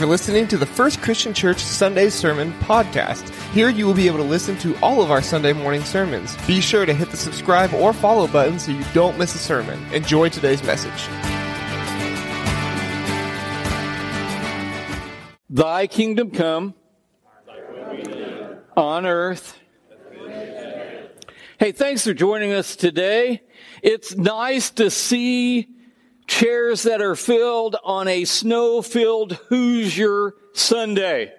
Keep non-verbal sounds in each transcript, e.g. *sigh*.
for listening to the First Christian Church Sunday Sermon podcast. Here you will be able to listen to all of our Sunday morning sermons. Be sure to hit the subscribe or follow button so you don't miss a sermon. Enjoy today's message. Thy kingdom come on earth. Hey, thanks for joining us today. It's nice to see chairs that are filled on a snow filled Hoosier Sunday.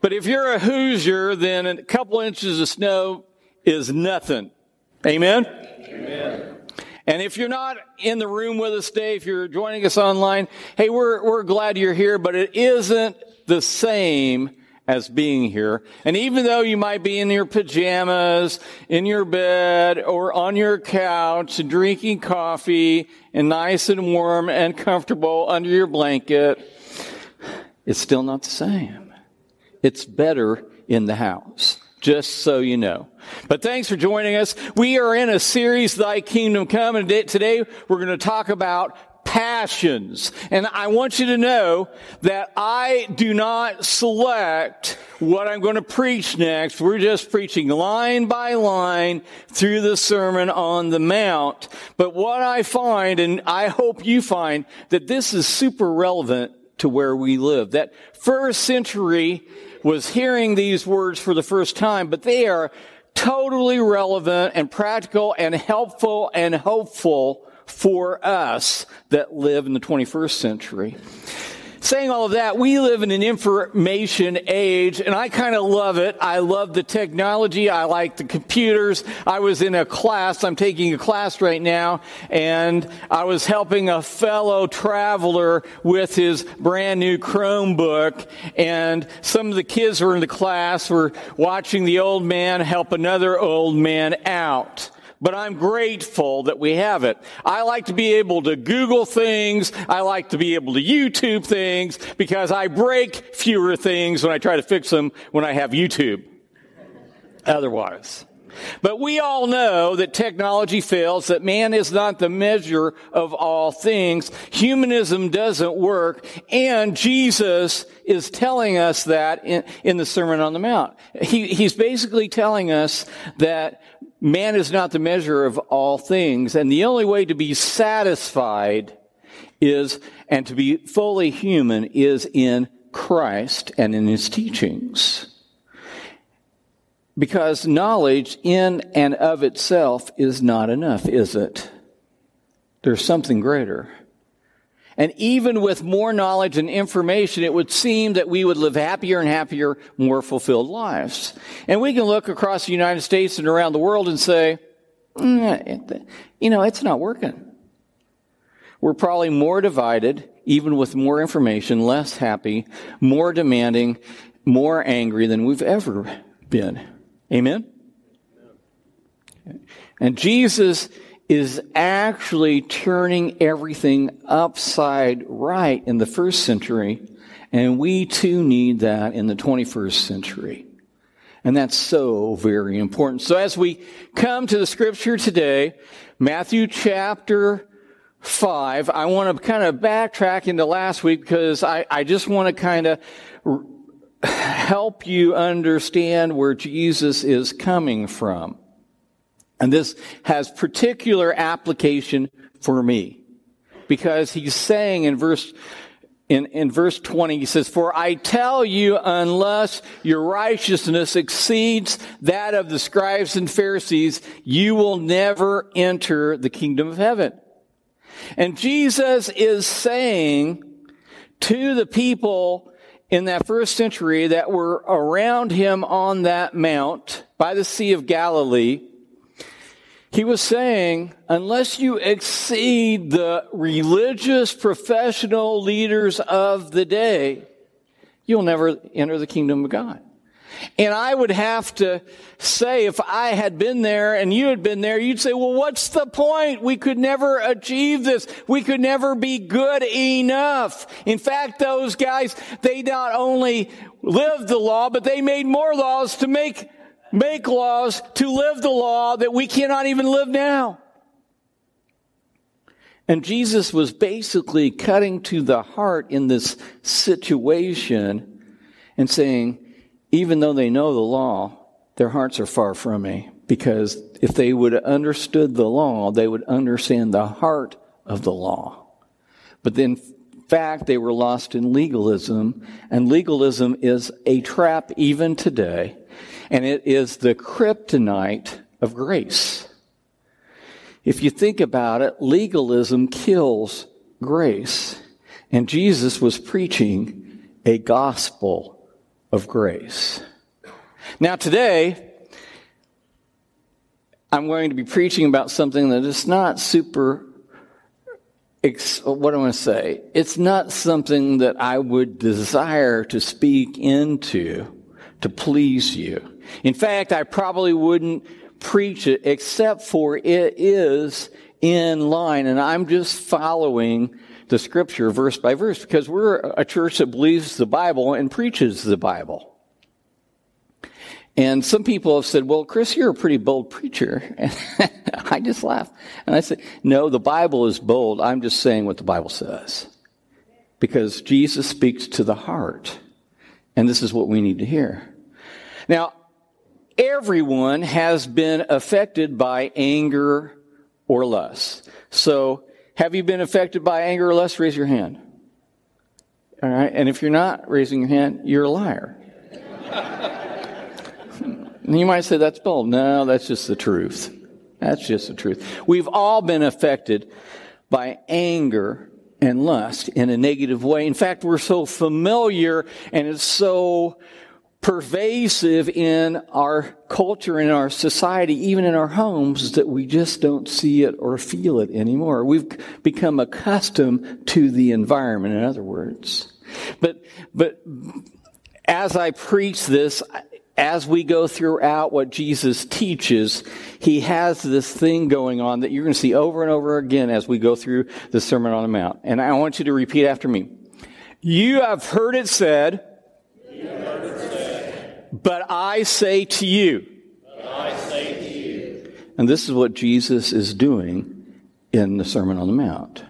But if you're a Hoosier, then a couple inches of snow is nothing. Amen? Amen. And if you're not in the room with us today, if you're joining us online, hey, we're, we're glad you're here, but it isn't the same as being here. And even though you might be in your pajamas, in your bed, or on your couch, drinking coffee, and nice and warm and comfortable under your blanket, it's still not the same. It's better in the house. Just so you know. But thanks for joining us. We are in a series, Thy Kingdom Come, and today we're going to talk about passions. And I want you to know that I do not select what I'm going to preach next. We're just preaching line by line through the Sermon on the Mount. But what I find, and I hope you find, that this is super relevant to where we live. That first century was hearing these words for the first time, but they are totally relevant and practical and helpful and hopeful for us that live in the 21st century. Saying all of that, we live in an information age, and I kind of love it. I love the technology. I like the computers. I was in a class, I'm taking a class right now, and I was helping a fellow traveler with his brand new Chromebook, and some of the kids were in the class were watching the old man help another old man out but I'm grateful that we have it. I like to be able to Google things. I like to be able to YouTube things because I break fewer things when I try to fix them when I have YouTube. Otherwise. But we all know that technology fails, that man is not the measure of all things. Humanism doesn't work, and Jesus is telling us that in, in the Sermon on the Mount. He, he's basically telling us that man is not the measure of all things, and the only way to be satisfied is, and to be fully human is in Christ and in his teachings. Because knowledge in and of itself is not enough, is it? There's something greater. And even with more knowledge and information, it would seem that we would live happier and happier, more fulfilled lives. And we can look across the United States and around the world and say, mm, you know, it's not working. We're probably more divided, even with more information, less happy, more demanding, more angry than we've ever been. Amen? And Jesus is actually turning everything upside right in the first century, and we too need that in the 21st century. And that's so very important. So as we come to the scripture today, Matthew chapter 5, I want to kind of backtrack into last week because I, I just want to kind of help you understand where Jesus is coming from. And this has particular application for me because he's saying in verse in, in verse 20, he says, For I tell you, unless your righteousness exceeds that of the scribes and Pharisees, you will never enter the kingdom of heaven. And Jesus is saying to the people in that first century that were around him on that mount by the Sea of Galilee, he was saying, unless you exceed the religious professional leaders of the day, you'll never enter the kingdom of God. And I would have to say, if I had been there and you had been there, you'd say, well, what's the point? We could never achieve this. We could never be good enough. In fact, those guys, they not only lived the law, but they made more laws to make make laws to live the law that we cannot even live now. And Jesus was basically cutting to the heart in this situation and saying, even though they know the law, their hearts are far from me. Because if they would have understood the law, they would understand the heart of the law. But in fact, they were lost in legalism, and legalism is a trap even today, and it is the kryptonite of grace. If you think about it, legalism kills grace. And Jesus was preaching a gospel of grace. Now today, I'm going to be preaching about something that is not super, what do I want to say? It's not something that I would desire to speak into to please you. In fact, I probably wouldn't preach it except for it is in line. And I'm just following the scripture verse by verse because we're a church that believes the Bible and preaches the Bible. And some people have said, well, Chris, you're a pretty bold preacher. And *laughs* I just laugh. And I said, no, the Bible is bold. I'm just saying what the Bible says. Because Jesus speaks to the heart. And this is what we need to hear. Now, everyone has been affected by anger or lust. So, have you been affected by anger or lust? Raise your hand. All right. And if you're not raising your hand, you're a liar. *laughs* you might say that's bold. No, that's just the truth. That's just the truth. We've all been affected by anger and lust in a negative way. In fact, we're so familiar and it's so pervasive in our culture, in our society, even in our homes, that we just don't see it or feel it anymore. We've become accustomed to the environment, in other words. But, but as I preach this, as we go throughout what Jesus teaches, he has this thing going on that you're going to see over and over again as we go through the Sermon on the Mount. And I want you to repeat after me. You have heard it said, but I say to you. Say to you. And this is what Jesus is doing in the Sermon on the Mount.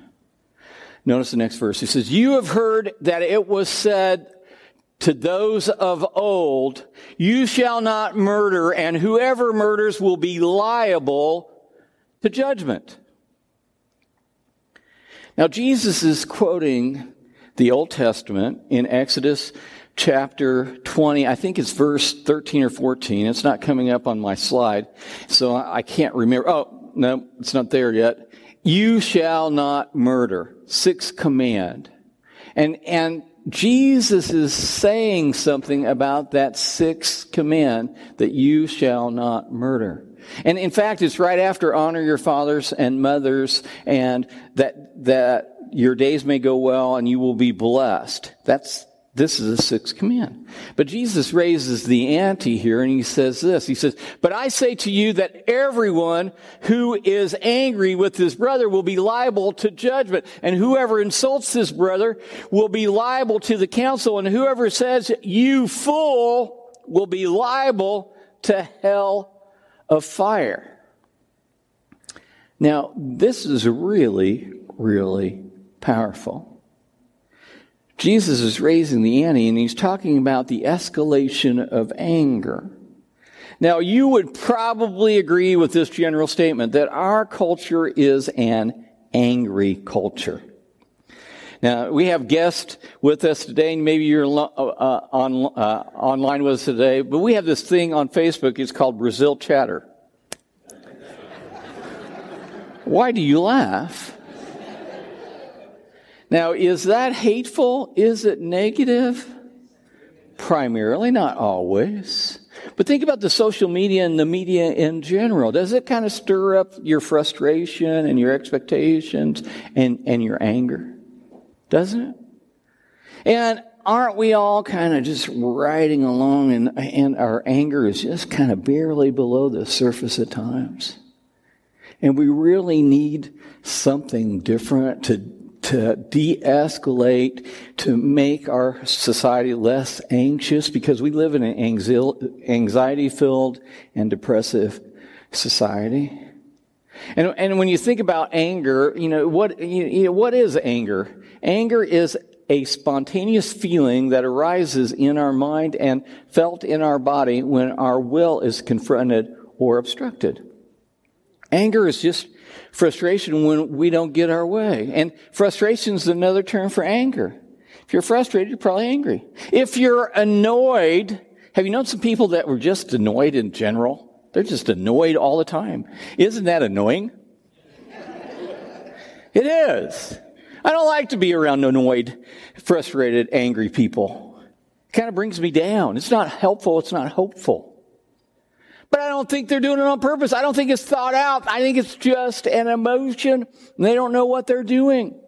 Notice the next verse. He says, You have heard that it was said to those of old, You shall not murder, and whoever murders will be liable to judgment. Now, Jesus is quoting the Old Testament in Exodus chapter 20, I think it's verse 13 or 14. It's not coming up on my slide, so I can't remember. Oh, no, it's not there yet. You shall not murder. Sixth command. And, and Jesus is saying something about that sixth command that you shall not murder. And in fact, it's right after honor your fathers and mothers and that, that your days may go well and you will be blessed. That's, this is the sixth command. But Jesus raises the ante here and he says this. He says, But I say to you that everyone who is angry with his brother will be liable to judgment. And whoever insults his brother will be liable to the council. And whoever says, You fool, will be liable to hell of fire. Now, this is really, really powerful. Jesus is raising the ante and he's talking about the escalation of anger. Now, you would probably agree with this general statement that our culture is an angry culture. Now, we have guests with us today, and maybe you're uh, uh, on, uh, online with us today, but we have this thing on Facebook. It's called Brazil Chatter. Why do you laugh? Now, is that hateful? Is it negative? Primarily, not always. But think about the social media and the media in general. Does it kind of stir up your frustration and your expectations and, and your anger? Doesn't it? And aren't we all kind of just riding along and, and our anger is just kind of barely below the surface at times? And we really need something different to to de escalate, to make our society less anxious because we live in an anxiety filled and depressive society. And, and when you think about anger, you know, what, you know, what is anger? Anger is a spontaneous feeling that arises in our mind and felt in our body when our will is confronted or obstructed. Anger is just frustration when we don't get our way. And frustration is another term for anger. If you're frustrated, you're probably angry. If you're annoyed, have you known some people that were just annoyed in general? They're just annoyed all the time. Isn't that annoying? *laughs* it is. I don't like to be around annoyed, frustrated, angry people. It kind of brings me down. It's not helpful. It's not hopeful. But I don't think they're doing it on purpose. I don't think it's thought out. I think it's just an emotion. they don't know what they're doing.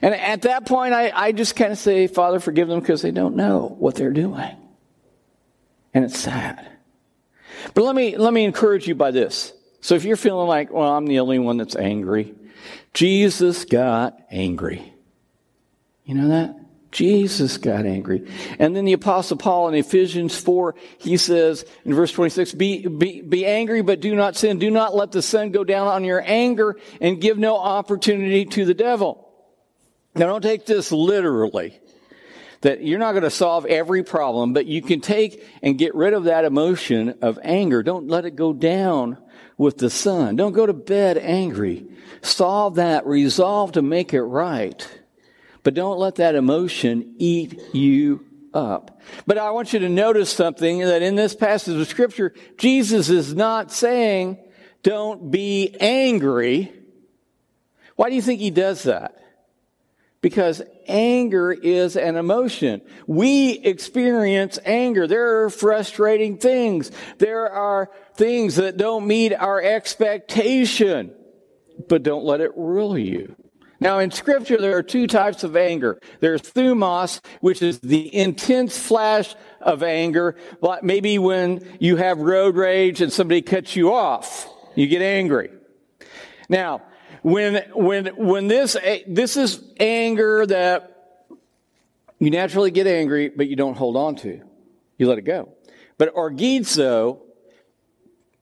And at that point, I, I just kind of say, Father, forgive them because they don't know what they're doing. And it's sad. But let me, let me encourage you by this. So if you're feeling like, well, I'm the only one that's angry, Jesus got angry. You know that? Jesus got angry. And then the apostle Paul in Ephesians 4, he says in verse 26, be, be, be angry, but do not sin. Do not let the sun go down on your anger and give no opportunity to the devil. Now don't take this literally. That you're not going to solve every problem, but you can take and get rid of that emotion of anger. Don't let it go down with the sun. Don't go to bed angry. Solve that. Resolve to make it right. But don't let that emotion eat you up. But I want you to notice something that in this passage of scripture, Jesus is not saying, don't be angry. Why do you think he does that? Because anger is an emotion. We experience anger. There are frustrating things. There are things that don't meet our expectation. But don't let it rule you. Now, in scripture, there are two types of anger. There's thumos, which is the intense flash of anger. like Maybe when you have road rage and somebody cuts you off, you get angry. Now, when, when, when this, this is anger that you naturally get angry, but you don't hold on to. You let it go. But orgizo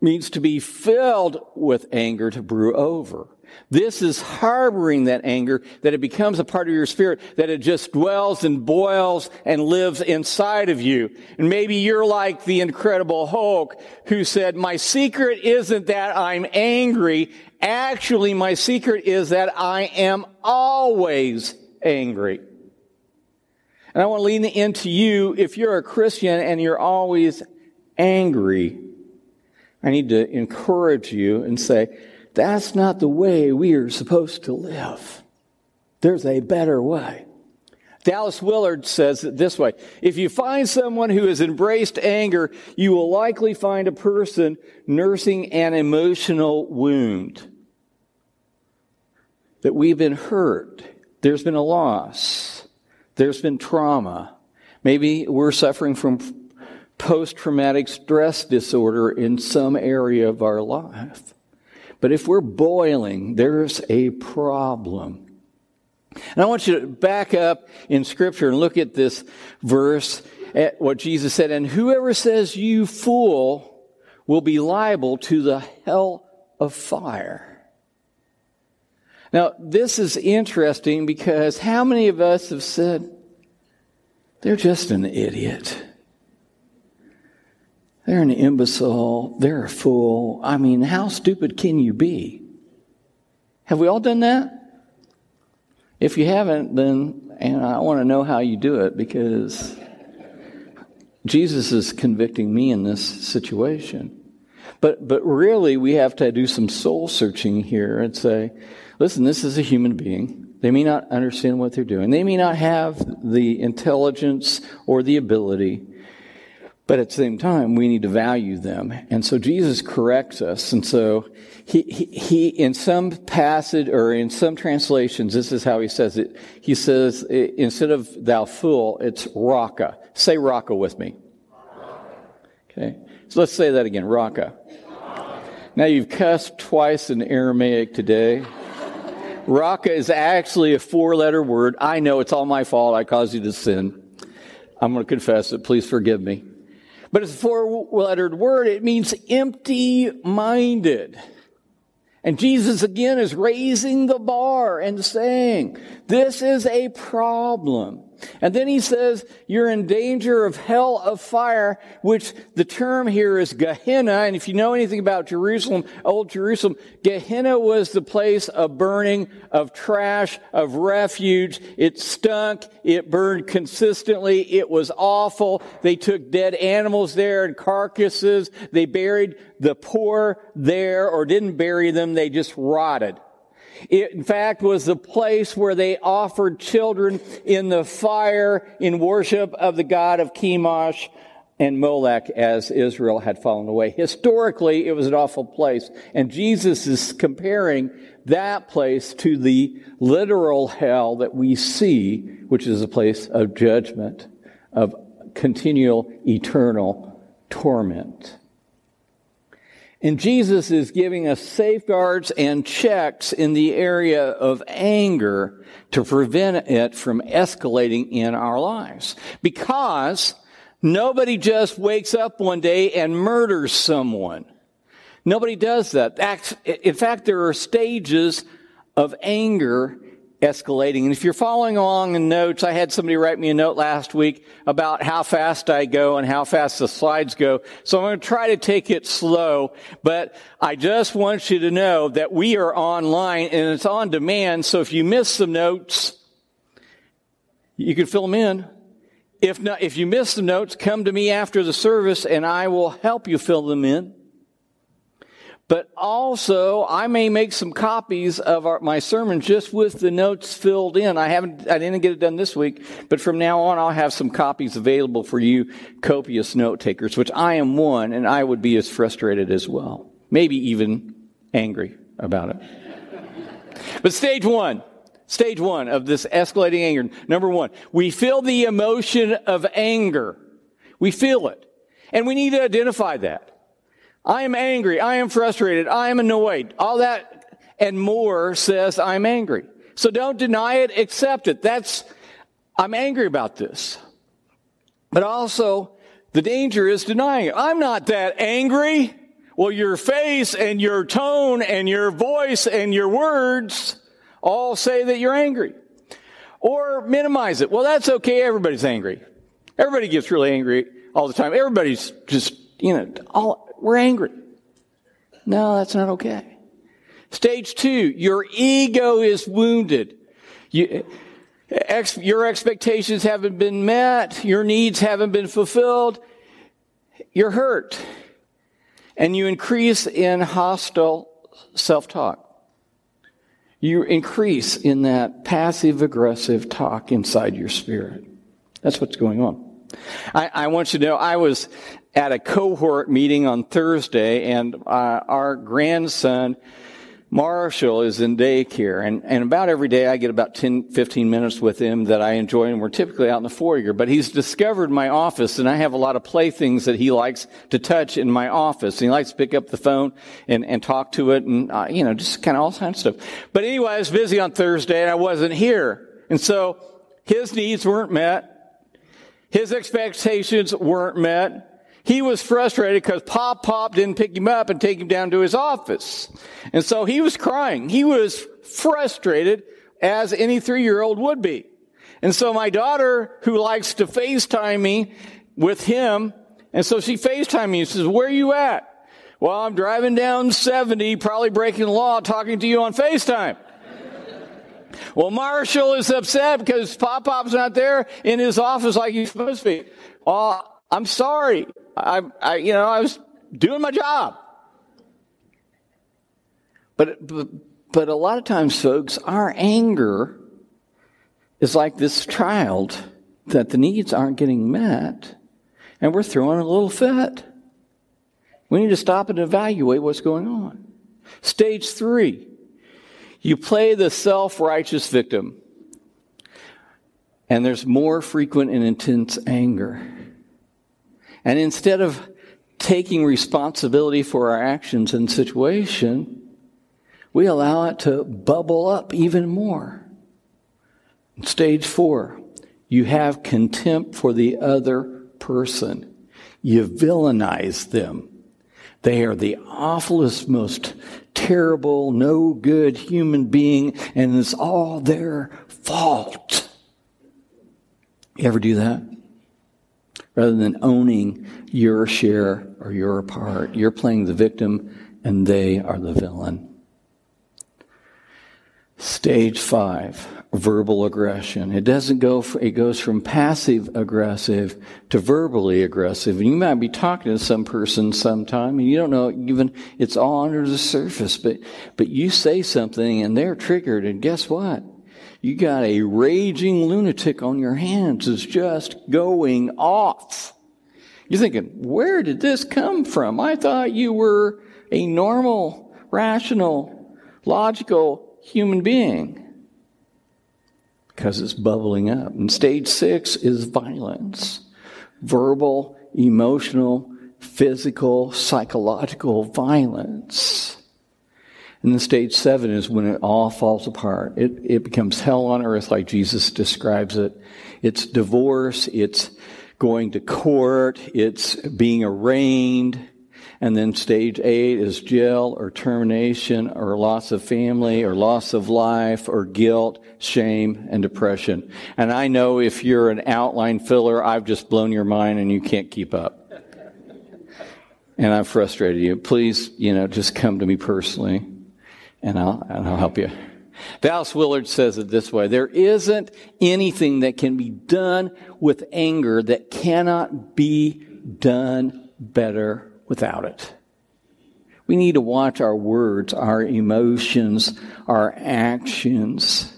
means to be filled with anger to brew over. This is harboring that anger, that it becomes a part of your spirit, that it just dwells and boils and lives inside of you. And maybe you're like the incredible Hulk who said, my secret isn't that I'm angry. Actually, my secret is that I am always angry. And I want to lean into you. If you're a Christian and you're always angry, I need to encourage you and say, that's not the way we are supposed to live. There's a better way. Dallas Willard says it this way If you find someone who has embraced anger, you will likely find a person nursing an emotional wound. That we've been hurt, there's been a loss, there's been trauma. Maybe we're suffering from post traumatic stress disorder in some area of our life. But if we're boiling, there's a problem. And I want you to back up in Scripture and look at this verse, at what Jesus said. And whoever says, you fool, will be liable to the hell of fire. Now, this is interesting because how many of us have said, they're just an idiot? They're an imbecile. They're a fool. I mean, how stupid can you be? Have we all done that? If you haven't, then and I want to know how you do it because Jesus is convicting me in this situation. But but really we have to do some soul searching here and say, listen, this is a human being. They may not understand what they're doing. They may not have the intelligence or the ability but at the same time, we need to value them. And so Jesus corrects us. And so he, he, he, in some passage or in some translations, this is how he says it. He says, instead of thou fool, it's raka. Say raka with me. Okay. So let's say that again. Raka. Now you've cussed twice in Aramaic today. Raka is actually a four letter word. I know it's all my fault. I caused you to sin. I'm going to confess it. Please forgive me. But it's a four lettered word. It means empty minded. And Jesus again is raising the bar and saying, this is a problem. And then he says, you're in danger of hell of fire, which the term here is Gehenna. And if you know anything about Jerusalem, old Jerusalem, Gehenna was the place of burning, of trash, of refuge. It stunk. It burned consistently. It was awful. They took dead animals there and carcasses. They buried the poor there or didn't bury them. They just rotted. It, in fact, was the place where they offered children in the fire in worship of the god of Chemosh and Molech as Israel had fallen away. Historically, it was an awful place. And Jesus is comparing that place to the literal hell that we see, which is a place of judgment, of continual eternal torment. And Jesus is giving us safeguards and checks in the area of anger to prevent it from escalating in our lives. Because nobody just wakes up one day and murders someone. Nobody does that. In fact, there are stages of anger escalating. And if you're following along in notes, I had somebody write me a note last week about how fast I go and how fast the slides go. So I'm going to try to take it slow, but I just want you to know that we are online and it's on demand. So if you miss some notes, you can fill them in. If not, if you miss the notes, come to me after the service and I will help you fill them in. But also, I may make some copies of our, my sermon just with the notes filled in. I haven't, I didn't get it done this week, but from now on, I'll have some copies available for you copious note takers, which I am one, and I would be as frustrated as well. Maybe even angry about it. but stage one, stage one of this escalating anger. Number one, we feel the emotion of anger. We feel it. And we need to identify that. I am angry. I am frustrated. I am annoyed. All that and more says I'm angry. So don't deny it, accept it. That's, I'm angry about this. But also, the danger is denying it. I'm not that angry. Well, your face and your tone and your voice and your words all say that you're angry. Or minimize it. Well, that's okay. Everybody's angry. Everybody gets really angry all the time. Everybody's just, you know, all, we're angry. No, that's not okay. Stage two, your ego is wounded. You, ex, your expectations haven't been met. Your needs haven't been fulfilled. You're hurt. And you increase in hostile self-talk. You increase in that passive aggressive talk inside your spirit. That's what's going on. I, I, want you to know I was at a cohort meeting on Thursday, and uh, our grandson, Marshall, is in daycare. And, and about every day I get about 10, 15 minutes with him that I enjoy, and we're typically out in the foyer. But he's discovered my office, and I have a lot of playthings that he likes to touch in my office. And he likes to pick up the phone and, and talk to it, and, uh, you know, just kind of all kinds of stuff. But anyway, I was busy on Thursday, and I wasn't here. And so his needs weren't met. His expectations weren't met. He was frustrated because Pop Pop didn't pick him up and take him down to his office. And so he was crying. He was frustrated as any three year old would be. And so my daughter, who likes to FaceTime me with him, and so she FaceTime me and says, where are you at? Well, I'm driving down 70, probably breaking the law, talking to you on FaceTime. Well, Marshall is upset because Pop Pop's not there in his office like he's supposed to be. Well, I'm sorry. I, I, you know, I was doing my job. But, but, but a lot of times, folks, our anger is like this child that the needs aren't getting met, and we're throwing a little fit. We need to stop and evaluate what's going on. Stage three, you play the self righteous victim, and there's more frequent and intense anger. And instead of taking responsibility for our actions and situation, we allow it to bubble up even more. Stage four, you have contempt for the other person. You villainize them. They are the awfulest, most terrible, no good human being, and it's all their fault. You ever do that? Rather than owning your share or your part, you're playing the victim and they are the villain. Stage five, verbal aggression. It doesn't go, for, it goes from passive aggressive to verbally aggressive. And you might be talking to some person sometime and you don't know even it's all under the surface, but, but you say something and they're triggered and guess what? You got a raging lunatic on your hands is just going off. You're thinking, where did this come from? I thought you were a normal, rational, logical human being because it's bubbling up. And stage six is violence verbal, emotional, physical, psychological violence. And then stage seven is when it all falls apart. It, it becomes hell on earth, like Jesus describes it. It's divorce, it's going to court, it's being arraigned, and then stage eight is jail or termination or loss of family or loss of life or guilt, shame, and depression. And I know if you're an outline filler, I've just blown your mind and you can't keep up. And I've frustrated you. Please, you know, just come to me personally and I'll, and I'll help you. Dallas Willard says it this way. There isn't anything that can be done with anger that cannot be done better without it. We need to watch our words, our emotions, our actions,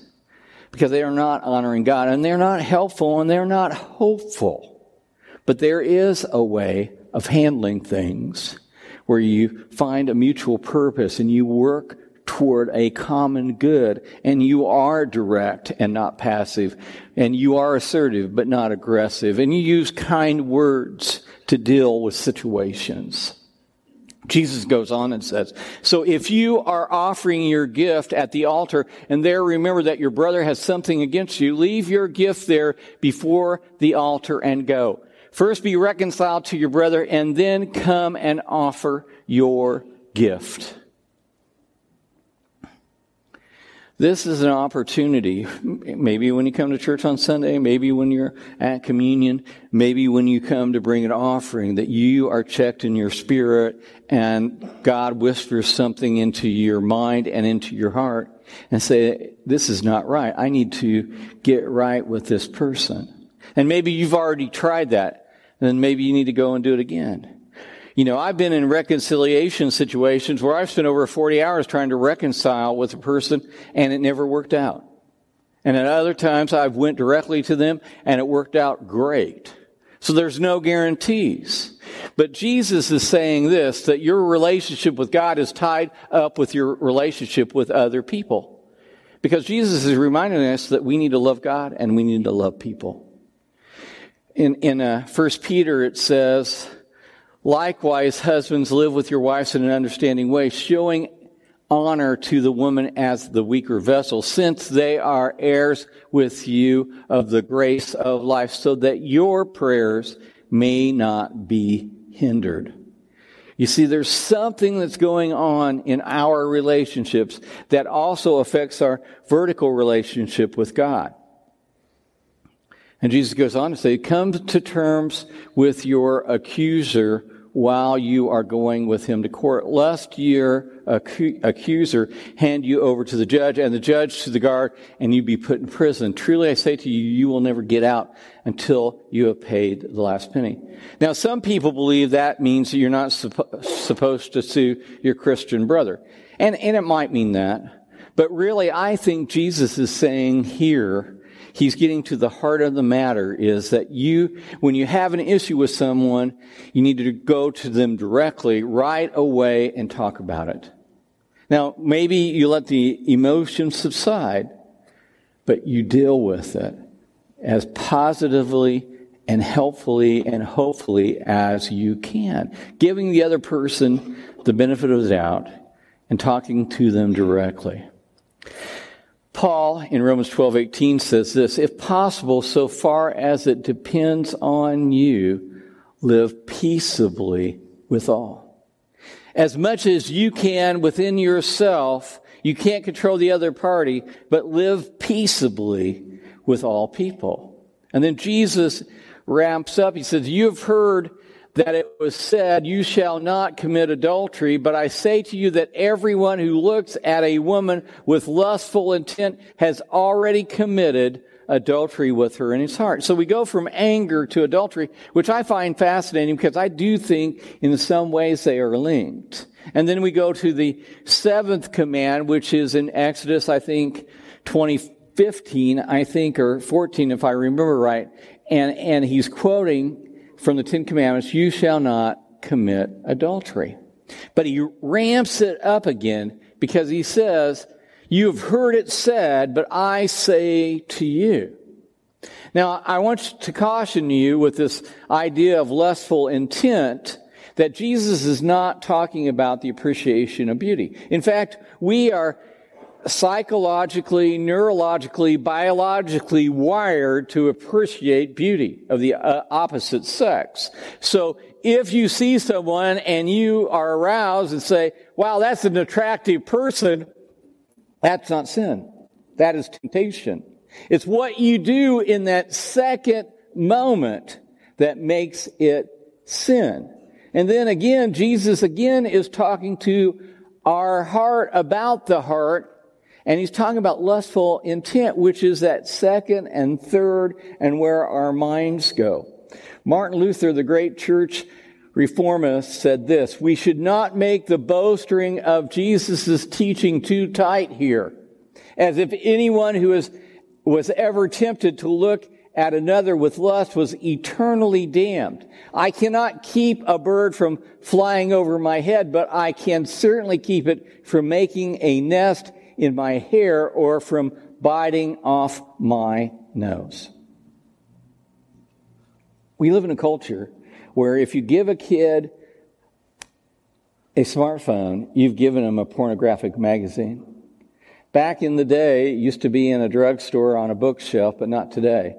because they are not honoring God and they're not helpful and they're not hopeful. But there is a way of handling things where you find a mutual purpose and you work toward a common good and you are direct and not passive and you are assertive but not aggressive and you use kind words to deal with situations. Jesus goes on and says, So if you are offering your gift at the altar and there remember that your brother has something against you, leave your gift there before the altar and go. First be reconciled to your brother and then come and offer your gift. This is an opportunity, maybe when you come to church on Sunday, maybe when you're at communion, maybe when you come to bring an offering, that you are checked in your spirit and God whispers something into your mind and into your heart and say, this is not right. I need to get right with this person. And maybe you've already tried that. Then maybe you need to go and do it again. You know, I've been in reconciliation situations where I've spent over 40 hours trying to reconcile with a person and it never worked out. And at other times I've went directly to them and it worked out great. So there's no guarantees. But Jesus is saying this, that your relationship with God is tied up with your relationship with other people. Because Jesus is reminding us that we need to love God and we need to love people. In, in uh, 1 Peter it says, Likewise, husbands, live with your wives in an understanding way, showing honor to the woman as the weaker vessel, since they are heirs with you of the grace of life, so that your prayers may not be hindered. You see, there's something that's going on in our relationships that also affects our vertical relationship with God. And Jesus goes on to say, come to terms with your accuser while you are going with him to court, lest your accuser hand you over to the judge and the judge to the guard and you be put in prison. Truly I say to you, you will never get out until you have paid the last penny. Now some people believe that means that you're not suppo- supposed to sue your Christian brother. And, and it might mean that. But really I think Jesus is saying here, he's getting to the heart of the matter is that you, when you have an issue with someone, you need to go to them directly right away and talk about it. Now, maybe you let the emotions subside, but you deal with it as positively and helpfully and hopefully as you can, giving the other person the benefit of the doubt and talking to them directly. Paul in Romans 12:18 says this, if possible so far as it depends on you, live peaceably with all. as much as you can within yourself. You can't control the other party, but live peaceably with all people. And then Jesus ramps up. He says, You have heard that it was said, You shall not commit adultery, but I say to you that everyone who looks at a woman with lustful intent has already committed adultery with her in his heart. So we go from anger to adultery, which I find fascinating because I do think in some ways they are linked. And then we go to the seventh command, which is in Exodus, I think, 2015, I think, or 14, if I remember right. And, and he's quoting from the Ten Commandments, you shall not commit adultery. But he ramps it up again because he says, you have heard it said, but I say to you. Now, I want to caution you with this idea of lustful intent that Jesus is not talking about the appreciation of beauty. In fact, we are psychologically, neurologically, biologically wired to appreciate beauty of the uh, opposite sex. So if you see someone and you are aroused and say, wow, that's an attractive person, that's not sin. That is temptation. It's what you do in that second moment that makes it sin. And then again, Jesus again is talking to our heart about the heart and he's talking about lustful intent, which is that second and third and where our minds go. Martin Luther, the great church reformist, said this, we should not make the bowstring of Jesus' teaching too tight here, as if anyone who is, was ever tempted to look at another with lust was eternally damned. I cannot keep a bird from flying over my head, but I can certainly keep it from making a nest in my hair or from biting off my nose. We live in a culture where if you give a kid a smartphone, you've given them a pornographic magazine. Back in the day, it used to be in a drugstore on a bookshelf, but not today.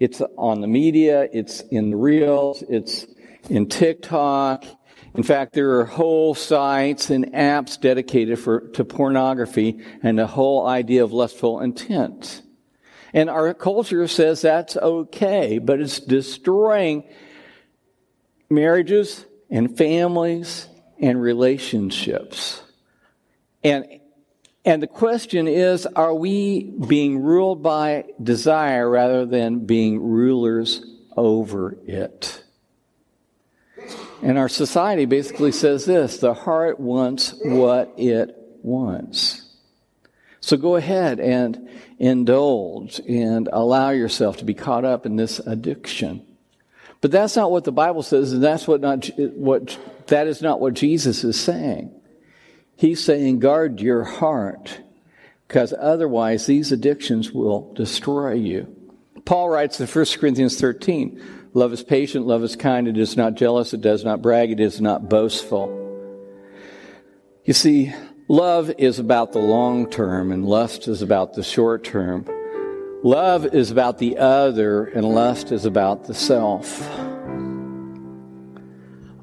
It's on the media, it's in the reels, it's in TikTok, in fact, there are whole sites and apps dedicated for, to pornography and the whole idea of lustful intent. And our culture says that's okay, but it's destroying marriages and families and relationships. And, and the question is, are we being ruled by desire rather than being rulers over it? And our society basically says this the heart wants what it wants. So go ahead and indulge and allow yourself to be caught up in this addiction. But that's not what the Bible says, and that's what not what that is not what Jesus is saying. He's saying guard your heart because otherwise these addictions will destroy you. Paul writes in 1 Corinthians 13, Love is patient, love is kind, it is not jealous, it does not brag, it is not boastful. You see, love is about the long term and lust is about the short term. Love is about the other and lust is about the self.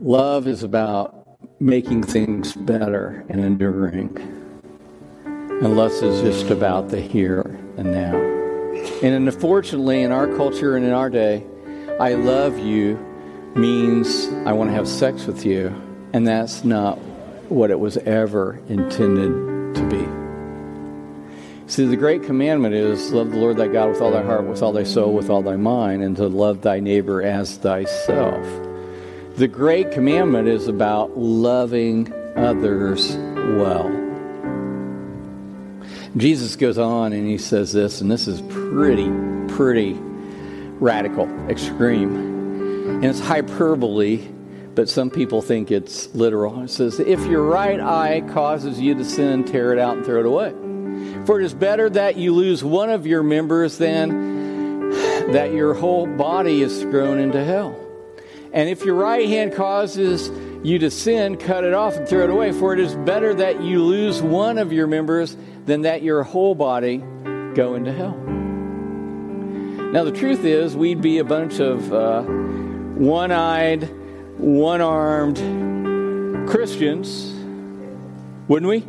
Love is about making things better and enduring. And lust is just about the here and now. And unfortunately, in our culture and in our day, I love you means I want to have sex with you, and that's not what it was ever intended to be. See, the great commandment is love the Lord thy God with all thy heart, with all thy soul, with all thy mind, and to love thy neighbor as thyself. The great commandment is about loving others well. Jesus goes on and he says this, and this is pretty, pretty radical, extreme. And it's hyperbole, but some people think it's literal. It says, If your right eye causes you to sin, tear it out and throw it away. For it is better that you lose one of your members than that your whole body is thrown into hell. And if your right hand causes you to sin, cut it off and throw it away. For it is better that you lose one of your members than that your whole body go into hell. Now, the truth is, we'd be a bunch of uh, one eyed, one armed Christians Wouldn't we?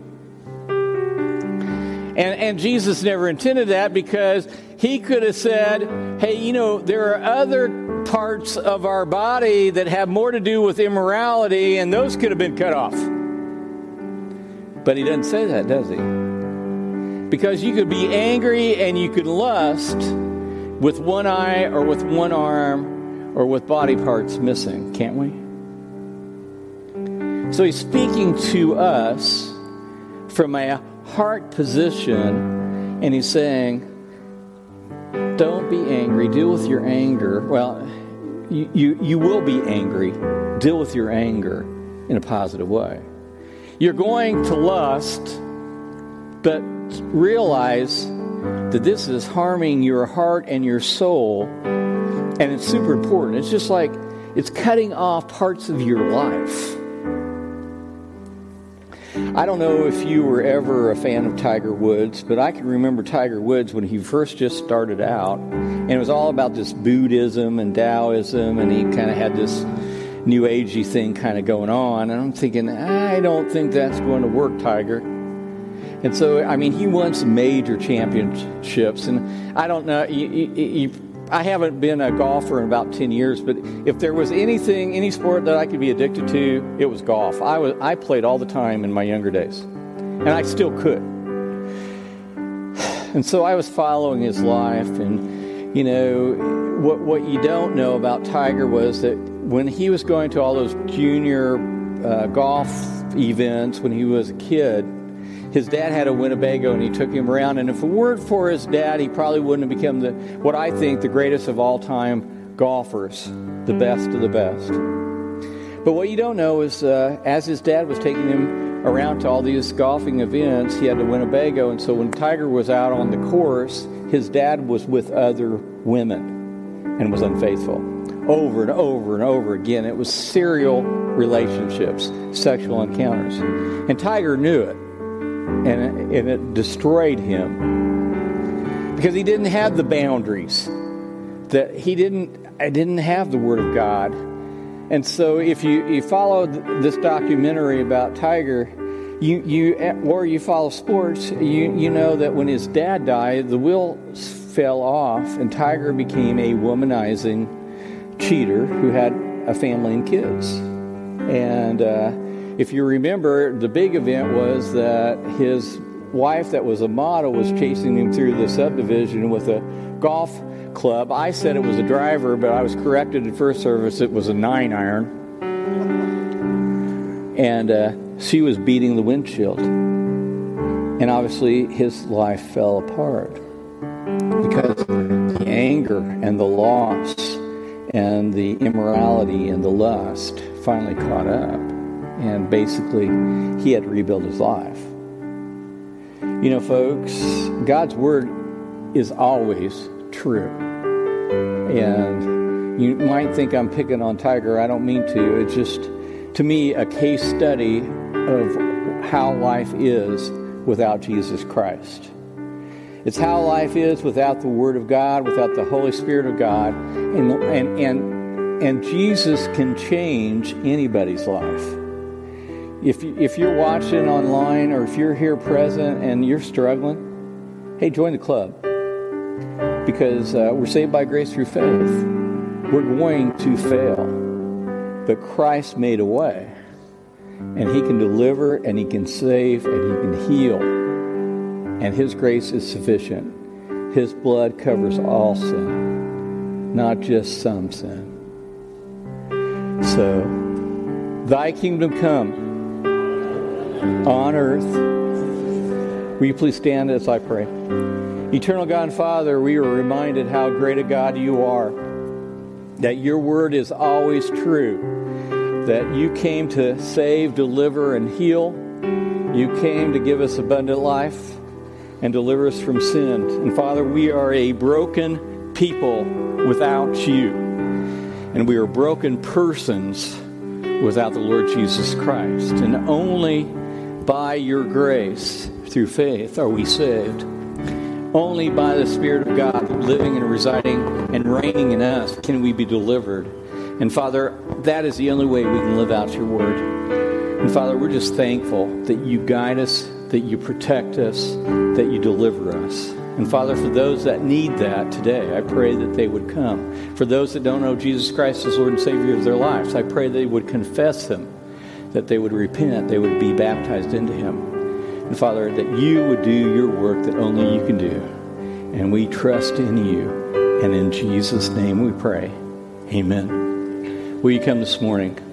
And, and Jesus never intended that because he could have said, hey, you know, there are other parts of our body that have more to do with immorality, and those could have been cut off. But he doesn't say that, does he? Because you could be angry and you could lust with one eye or with one arm or with body parts missing, can't we? So he's speaking to us from a heart position, and he's saying, Don't be angry, deal with your anger. Well, you, you, you will be angry, deal with your anger in a positive way. You're going to lust, but realize that this is harming your heart and your soul, and it's super important. It's just like it's cutting off parts of your life. I don't know if you were ever a fan of Tiger Woods, but I can remember Tiger Woods when he first just started out, and it was all about this Buddhism and Taoism, and he kind of had this new agey thing kind of going on. And I'm thinking, I don't think that's going to work, Tiger. And so, I mean, he won some major championships, and I don't know. You, you, you, I haven't been a golfer in about 10 years, but if there was anything, any sport that I could be addicted to, it was golf. I, was, I played all the time in my younger days, and I still could. *sighs* And so I was following his life, and, you know, what, what you don't know about Tiger was that when he was going to all those junior uh, golf events when he was a kid, his dad had a Winnebago and he took him around. And if it weren't for his dad, he probably wouldn't have become the what I think the greatest of all time golfers, the best of the best. But what you don't know is, uh, as his dad was taking him around to all these golfing events, he had a Winnebago, and so when Tiger was out on the course, his dad was with other women and was unfaithful over and over and over again. It was serial relationships, sexual encounters. And Tiger knew it and it, and it destroyed him. Because he didn't have the boundaries. That he didn't I didn't have the word of God. And so if you you follow this documentary about Tiger you you or you follow sports you you know that when his dad died the wheels fell off and Tiger became a womanizing cheater who had a family and kids. And uh, if you remember, the big event was that his wife, that was a model, was chasing him through the subdivision with a golf club. I said it was a driver, but I was corrected at first service. It was a nine iron. And uh, she was beating the windshield. And obviously, his life fell apart because the anger and the loss and the immorality and the lust finally caught up and basically he had to rebuild his life. You know, folks, God's word is always true. And you might think I'm picking on Tiger. I don't mean to. It's just, to me, a case study of how life is without Jesus Christ. It's how life is without the Word of God, without the Holy Spirit of God. And, and, and, and Jesus can change anybody's life if, if you're watching online or if you're here present and you're struggling, hey, join the club. Because uh, we're saved by grace through faith. We're going to fail. But Christ made a way. And He can deliver and He can save and He can heal. And His grace is sufficient. His blood covers all sin, not just some sin. So, Thy kingdom come on earth. Will you please stand as I pray? Eternal God and Father, we are reminded how great a God you are, that your word is always true, that you came to save, deliver, and heal. You came to give us abundant life and deliver us from sin. And Father, we are a broken people without you. And we are broken persons without the Lord Jesus Christ. And only by your grace, through faith, are we saved. Only by the Spirit of God living and residing and reigning in us can we be delivered. And Father, that is the only way we can live out your word. And Father, we're just thankful that you guide us, that you protect us, that you deliver us. And Father, for those that need that today, I pray that they would come. For those that don't know Jesus Christ as Lord and Savior of their lives, I pray they would confess Him, that they would repent, they would be baptized into Him. And Father, that you would do your work that only you can do. And we trust in you. And in Jesus' name we pray. Amen. Will you come this morning?